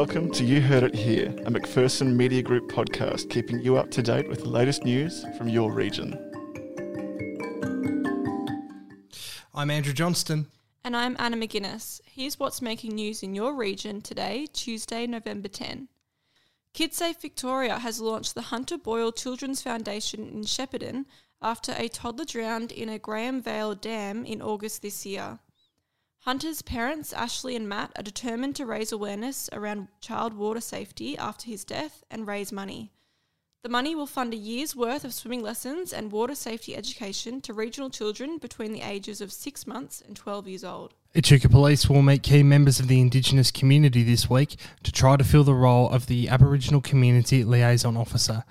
welcome to You Heard It Here, a McPherson Media Group podcast keeping you up to date with the latest news from your region. I'm Andrew Johnston. And I'm Anna McGuinness. Here's what's making news in your region today, Tuesday, November 10. KidSafe Victoria has launched the Hunter Boyle Children's Foundation in Shepparton after a toddler drowned in a Grahamvale dam in August this year. Hunter's parents, Ashley and Matt, are determined to raise awareness around child water safety after his death and raise money. The money will fund a year's worth of swimming lessons and water safety education to regional children between the ages of 6 months and 12 years old. Echuca Police will meet key members of the Indigenous community this week to try to fill the role of the Aboriginal Community Liaison Officer.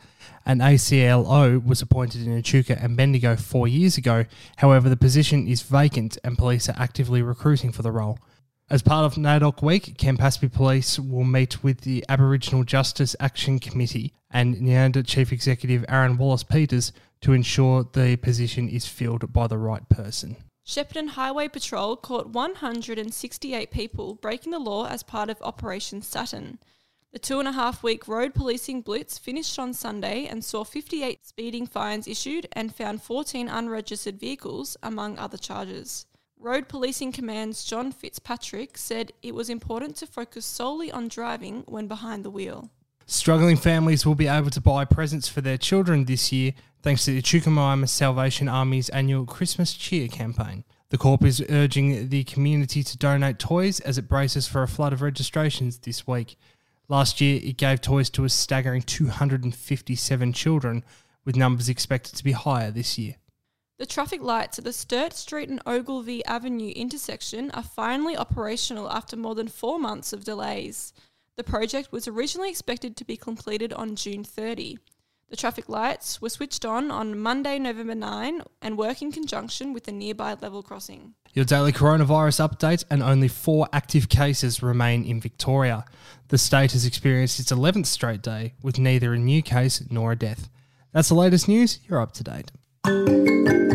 An ACLO was appointed in Echuca and Bendigo four years ago. However, the position is vacant and police are actively recruiting for the role. As part of NAIDOC Week, Campaspe Police will meet with the Aboriginal Justice Action Committee and Njernda Chief Executive Aaron Wallace Peters to ensure the position is filled by the right person. Shepparton Highway Patrol caught 168 people breaking the law as part of Operation Saturn. The two and a half week road policing blitz finished on Sunday and saw 58 speeding fines issued and found 14 unregistered vehicles, among other charges. Road Policing Command's John Fitzpatrick said it was important to focus solely on driving when behind the wheel. Struggling families will be able to buy presents for their children this year thanks to the Echuca-Moama Salvation Army's annual Christmas Cheer campaign. The Corps is urging the community to donate toys as it braces for a flood of registrations this week. Last year, it gave toys to a staggering 257 children, with numbers expected to be higher this year. The traffic lights at the Sturt Street and Ogilvie Avenue intersection are finally operational after more than four months of delays. The project was originally expected to be completed on June 30. The traffic lights were switched on on Monday, November 9, and work in conjunction with the nearby level crossing. Your daily coronavirus update, and only four active cases remain in Victoria. The state has experienced its 11th straight day with neither a new case nor a death. That's the latest news. You're up to date.